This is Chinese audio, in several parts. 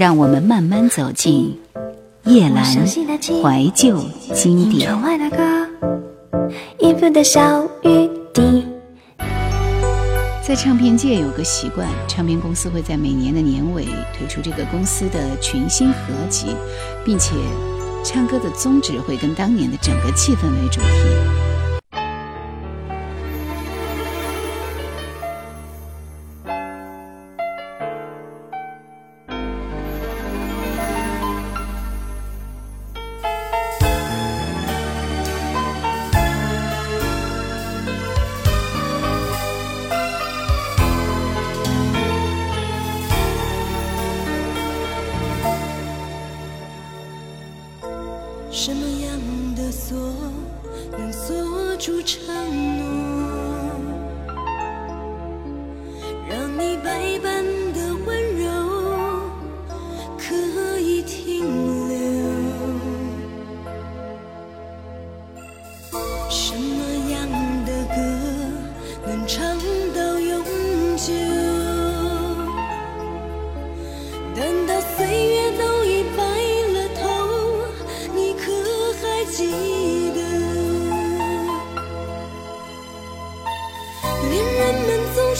让我们慢慢走进叶阑怀旧经典。在唱片界有个习惯，唱片公司会在每年的年尾推出这个公司的群星合集，并且唱歌的宗旨会跟当年的整个气氛为主题。锁，能锁住承诺。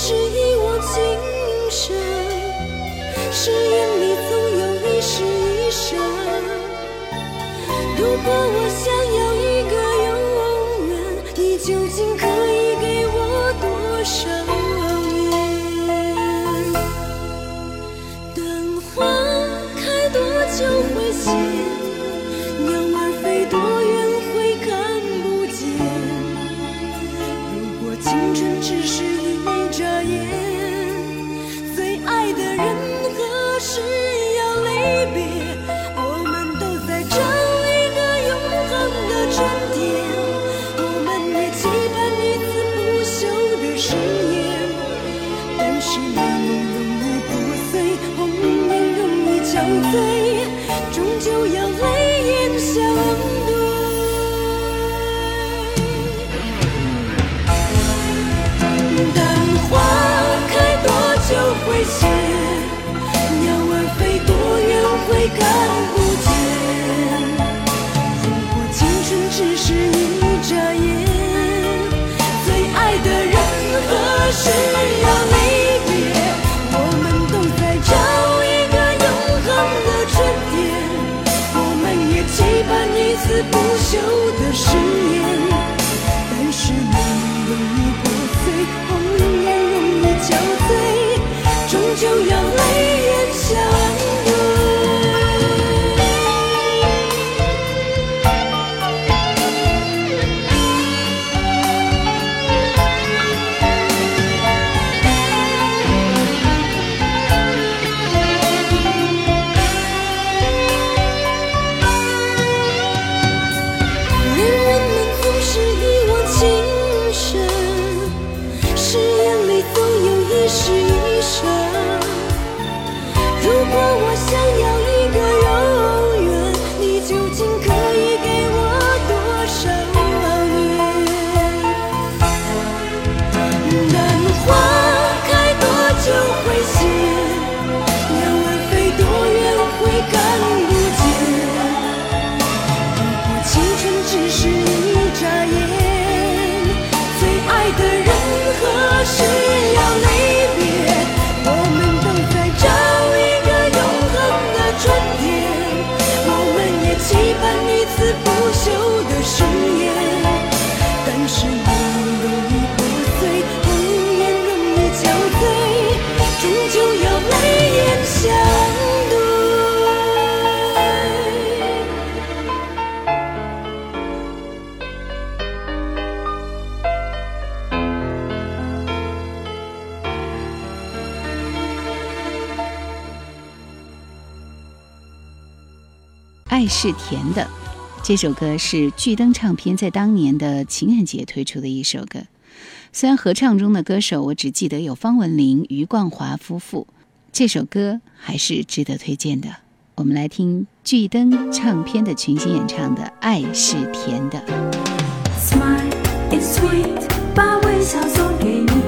是一往情深是眼里总有一世一生如果我旧的誓言，但是梦容易破碎，红颜容易憔悴，终究要泪。是甜的，这首歌是巨灯唱片在当年的情人节推出的一首歌。虽然合唱中的歌手我只记得有方文琳、余冠华夫妇，这首歌还是值得推荐的。我们来听巨灯唱片的群星演唱的《爱是甜的》。把微笑送给你，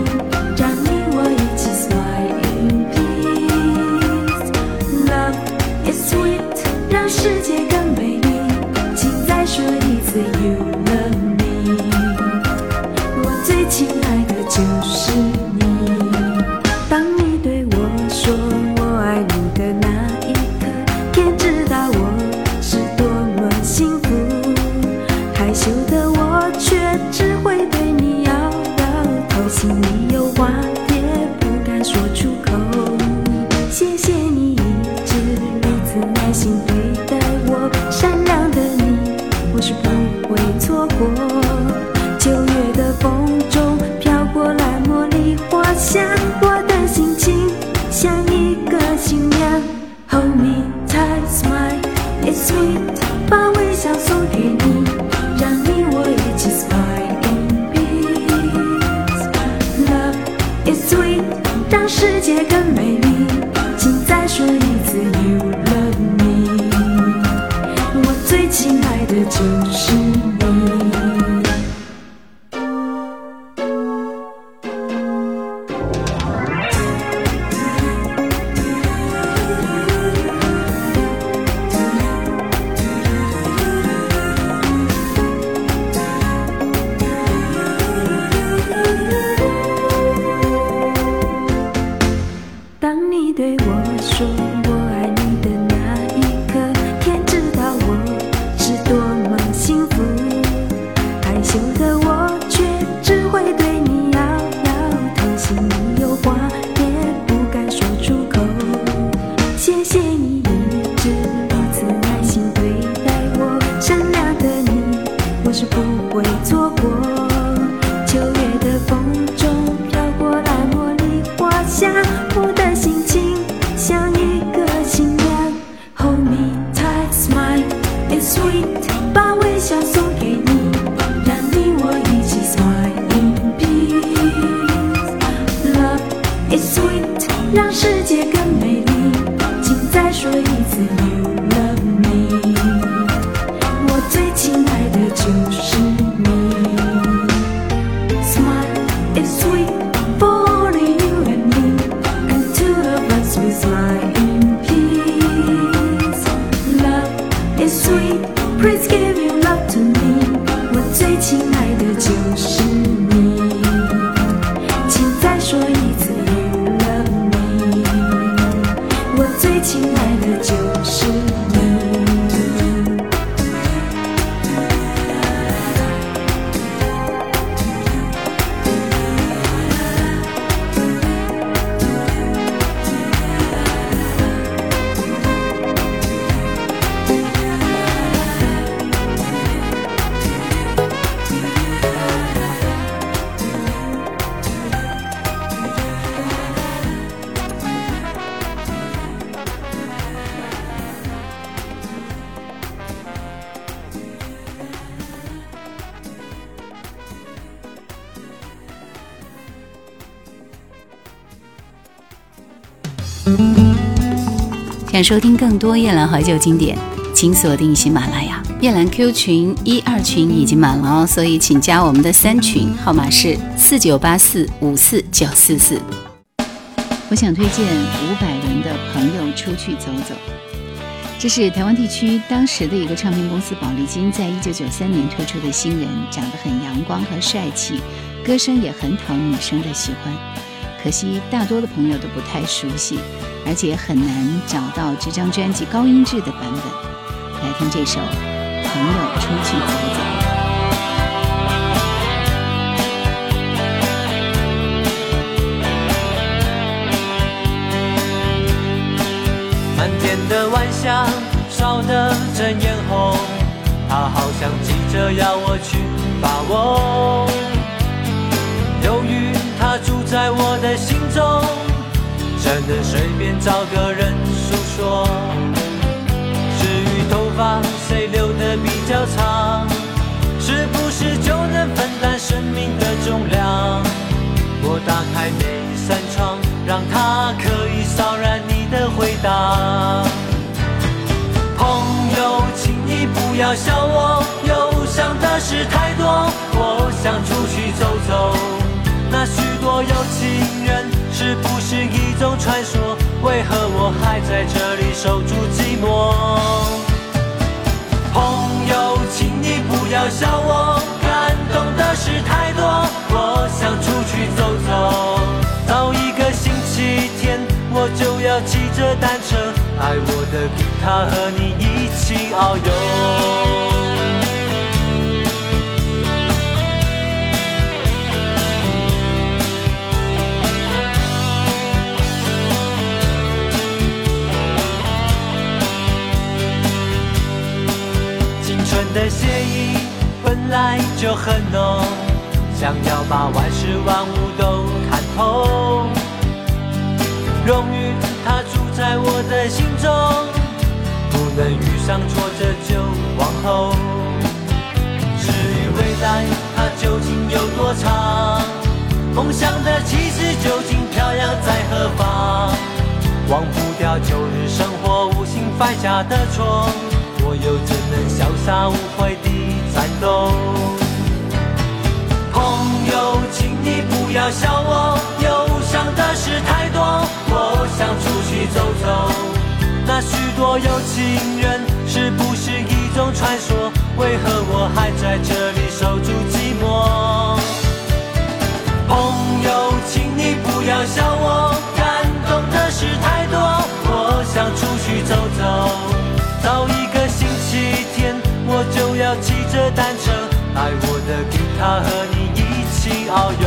收听更多夜兰怀旧经典，请锁定喜马拉雅。夜兰 Q 群一二群已经满了哦，所以请加我们的三群，号码是四九八四五四九四四。我想推荐伍佰伦的《朋友出去走走》，这是台湾地区当时的一个唱片公司宝丽金在一九九三年推出的新人，长得很阳光和帅气，歌声也很讨女生的喜欢。可惜大多的朋友都不太熟悉，而且很难找到这张专辑高音质的版本。来听这首《朋友出去走走》。满天的晚霞烧得正艳红，它好像急着要我去把握。由于它住在我的心中，只能随便找个人诉说。至于头发谁留的比较长，是不是就能分担生命的重量？我打开每扇窗，让它可以扫燃你的回答。朋友，请你不要笑我，忧伤的事太多，我想出去走走。那许多有情人，是不传说？为何我还在这里守住寂寞？朋友，请你不要笑我，感动的事太多，我想出去走走。到一个星期天，我就要骑着单车，爱我的吉他和你一起遨游。的血意本来就很浓，想要把万事万物都看透。荣誉它住在我的心中，不能遇上挫折就往后。至于未来，它究竟有多长？梦想的旗帜究竟飘扬在何方？忘不掉旧日生活无心犯下的错，我又怎能潇洒无悔地战斗？朋友，请你不要笑我，忧伤的事太多，我想出去走走。那许多有情人，是不是一种传说？为何我还在这里守住寂寞？的单车，带我的吉他和你一起遨游。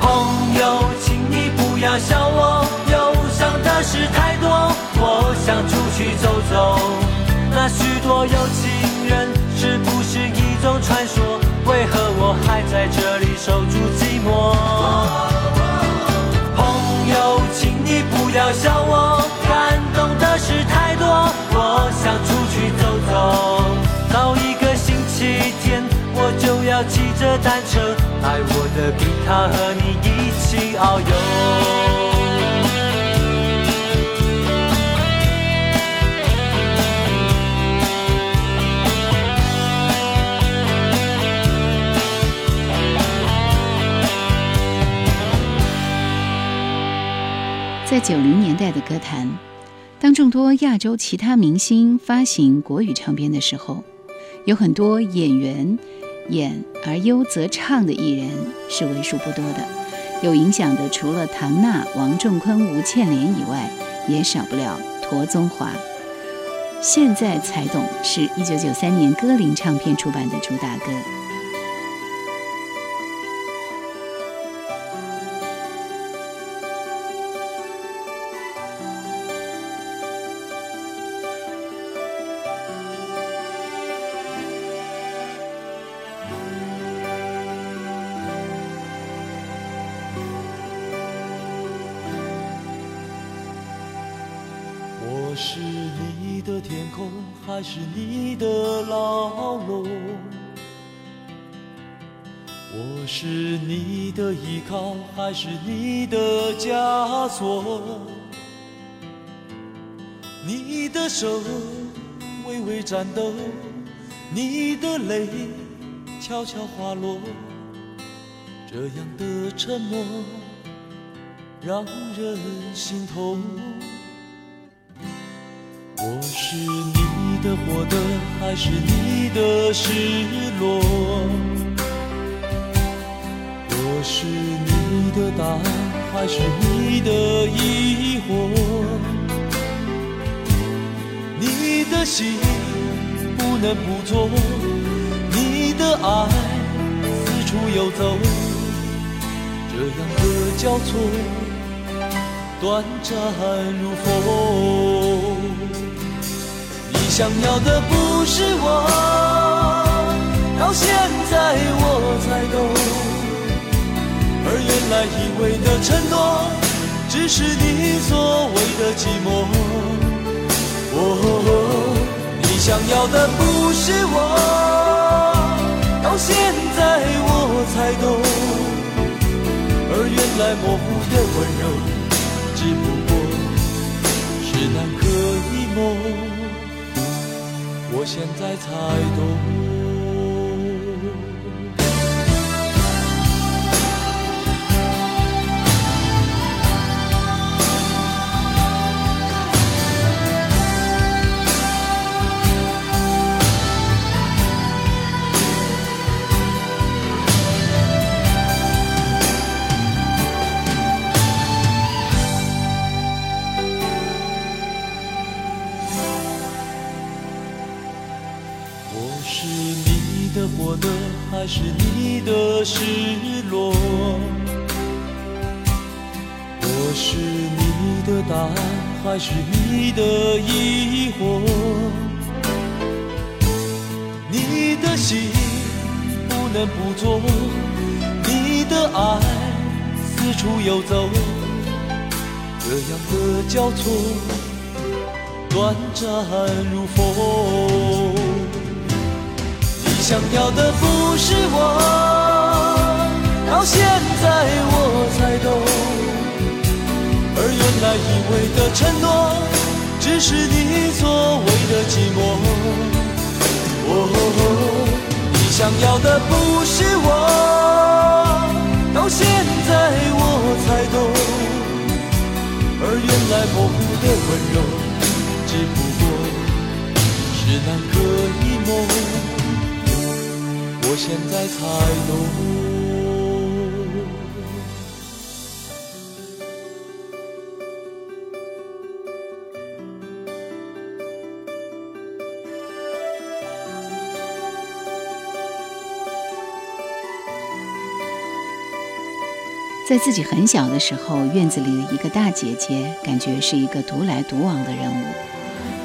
朋友，请你不要笑我，忧伤的事太多，我想出去走走。那许多有情人，是不是一种传说？为何我还在这里守住寂寞？朋友，请你不要笑我，感动的事太多，我想出去走。要骑着单车，带我的吉他和你一起遨游。在九零年代的歌坛，当众多亚洲其他明星发行国语唱片的时候，有很多演员演而优则唱的艺人是为数不多的。有影响的除了唐娜、王仲坤、吴倩莲以外，也少不了陀宗华。现在才懂是一九九三年歌林唱片出版的主打歌。是你的枷锁？你的手微微颤抖，你的泪悄悄滑落，这样的沉默让人心痛。我是你的获得，还是你的失落？我是你的答案，还是你的疑惑？你的心不能不做，你的爱四处游走，这样的交错，短暂如风。你想要的不是我，到现在我才懂。原来以为的承诺，只是你所谓的寂寞。哦，你想要的不是我，到现在我才懂。而原来模糊的温柔，只不过是南柯一梦。我现在才懂。还是你的疑惑？你的心不能不做，你的爱四处游走，这样的交错，短暂如风。你想要的不是我，到现在我才懂。而原来以为的承诺，只是你所谓的寂寞。哦，你想要的不是我，到现在我才懂。而原来模糊的温柔，只不过是南柯一梦。我现在才懂。在自己很小的时候，院子里的一个大姐姐，感觉是一个独来独往的人物。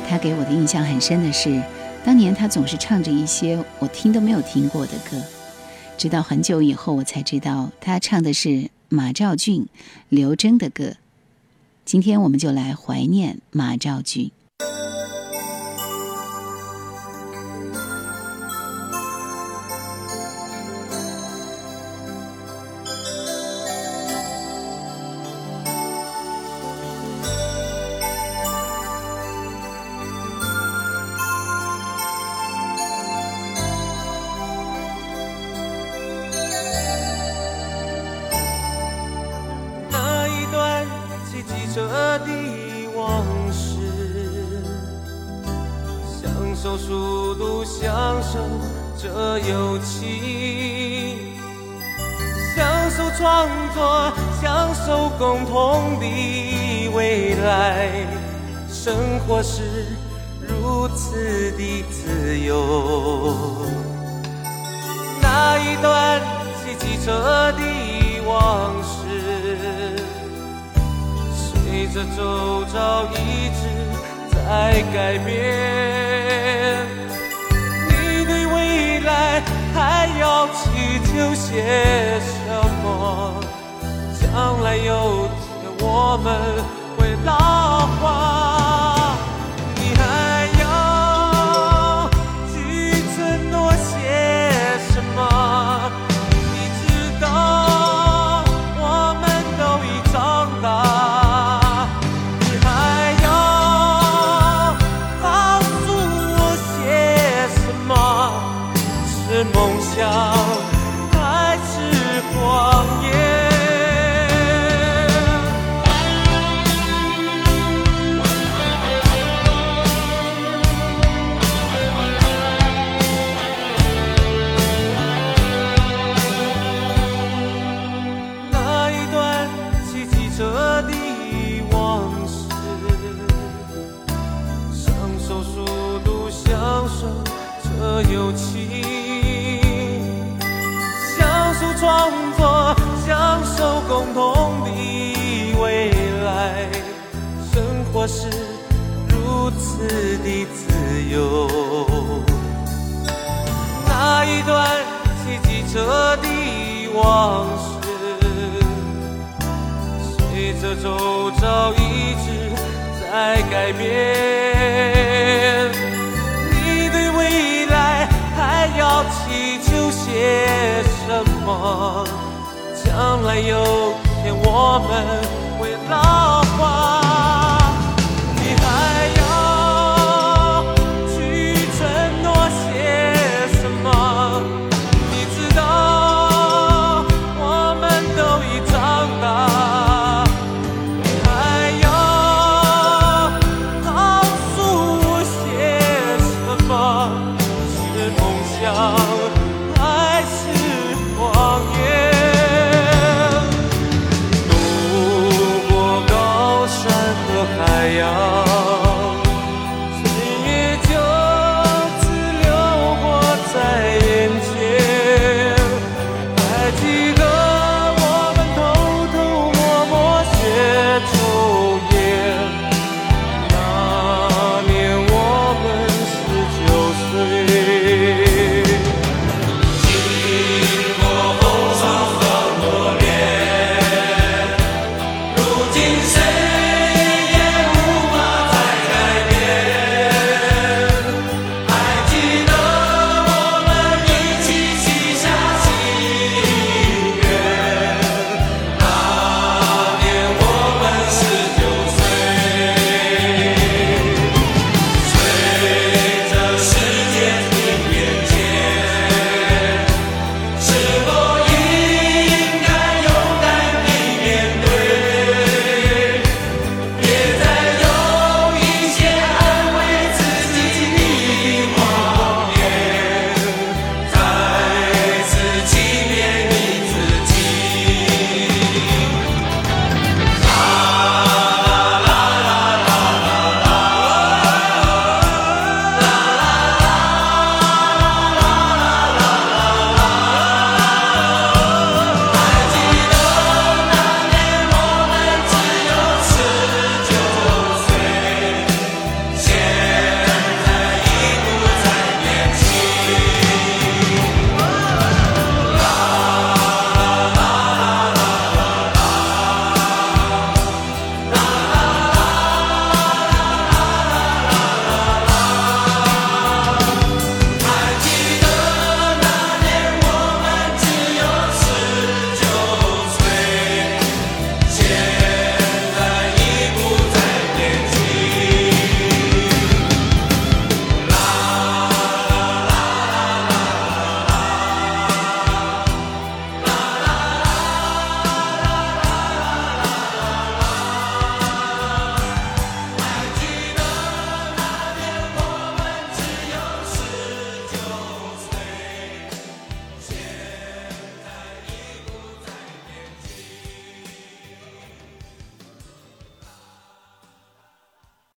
她给我的印象很深的是，当年她总是唱着一些我听都没有听过的歌。直到很久以后，我才知道她唱的是马兆骏、刘铮的歌。今天我们就来怀念马兆骏。是如此的自由。那一段骑机车的往事，随着周遭一直在改变。你对未来还要祈求些什么？将来有天我们生活是如此的自由。那一段骑机车的往事，随着周遭一直在改变。你对未来还要祈求些什么？将来有天我们会老化。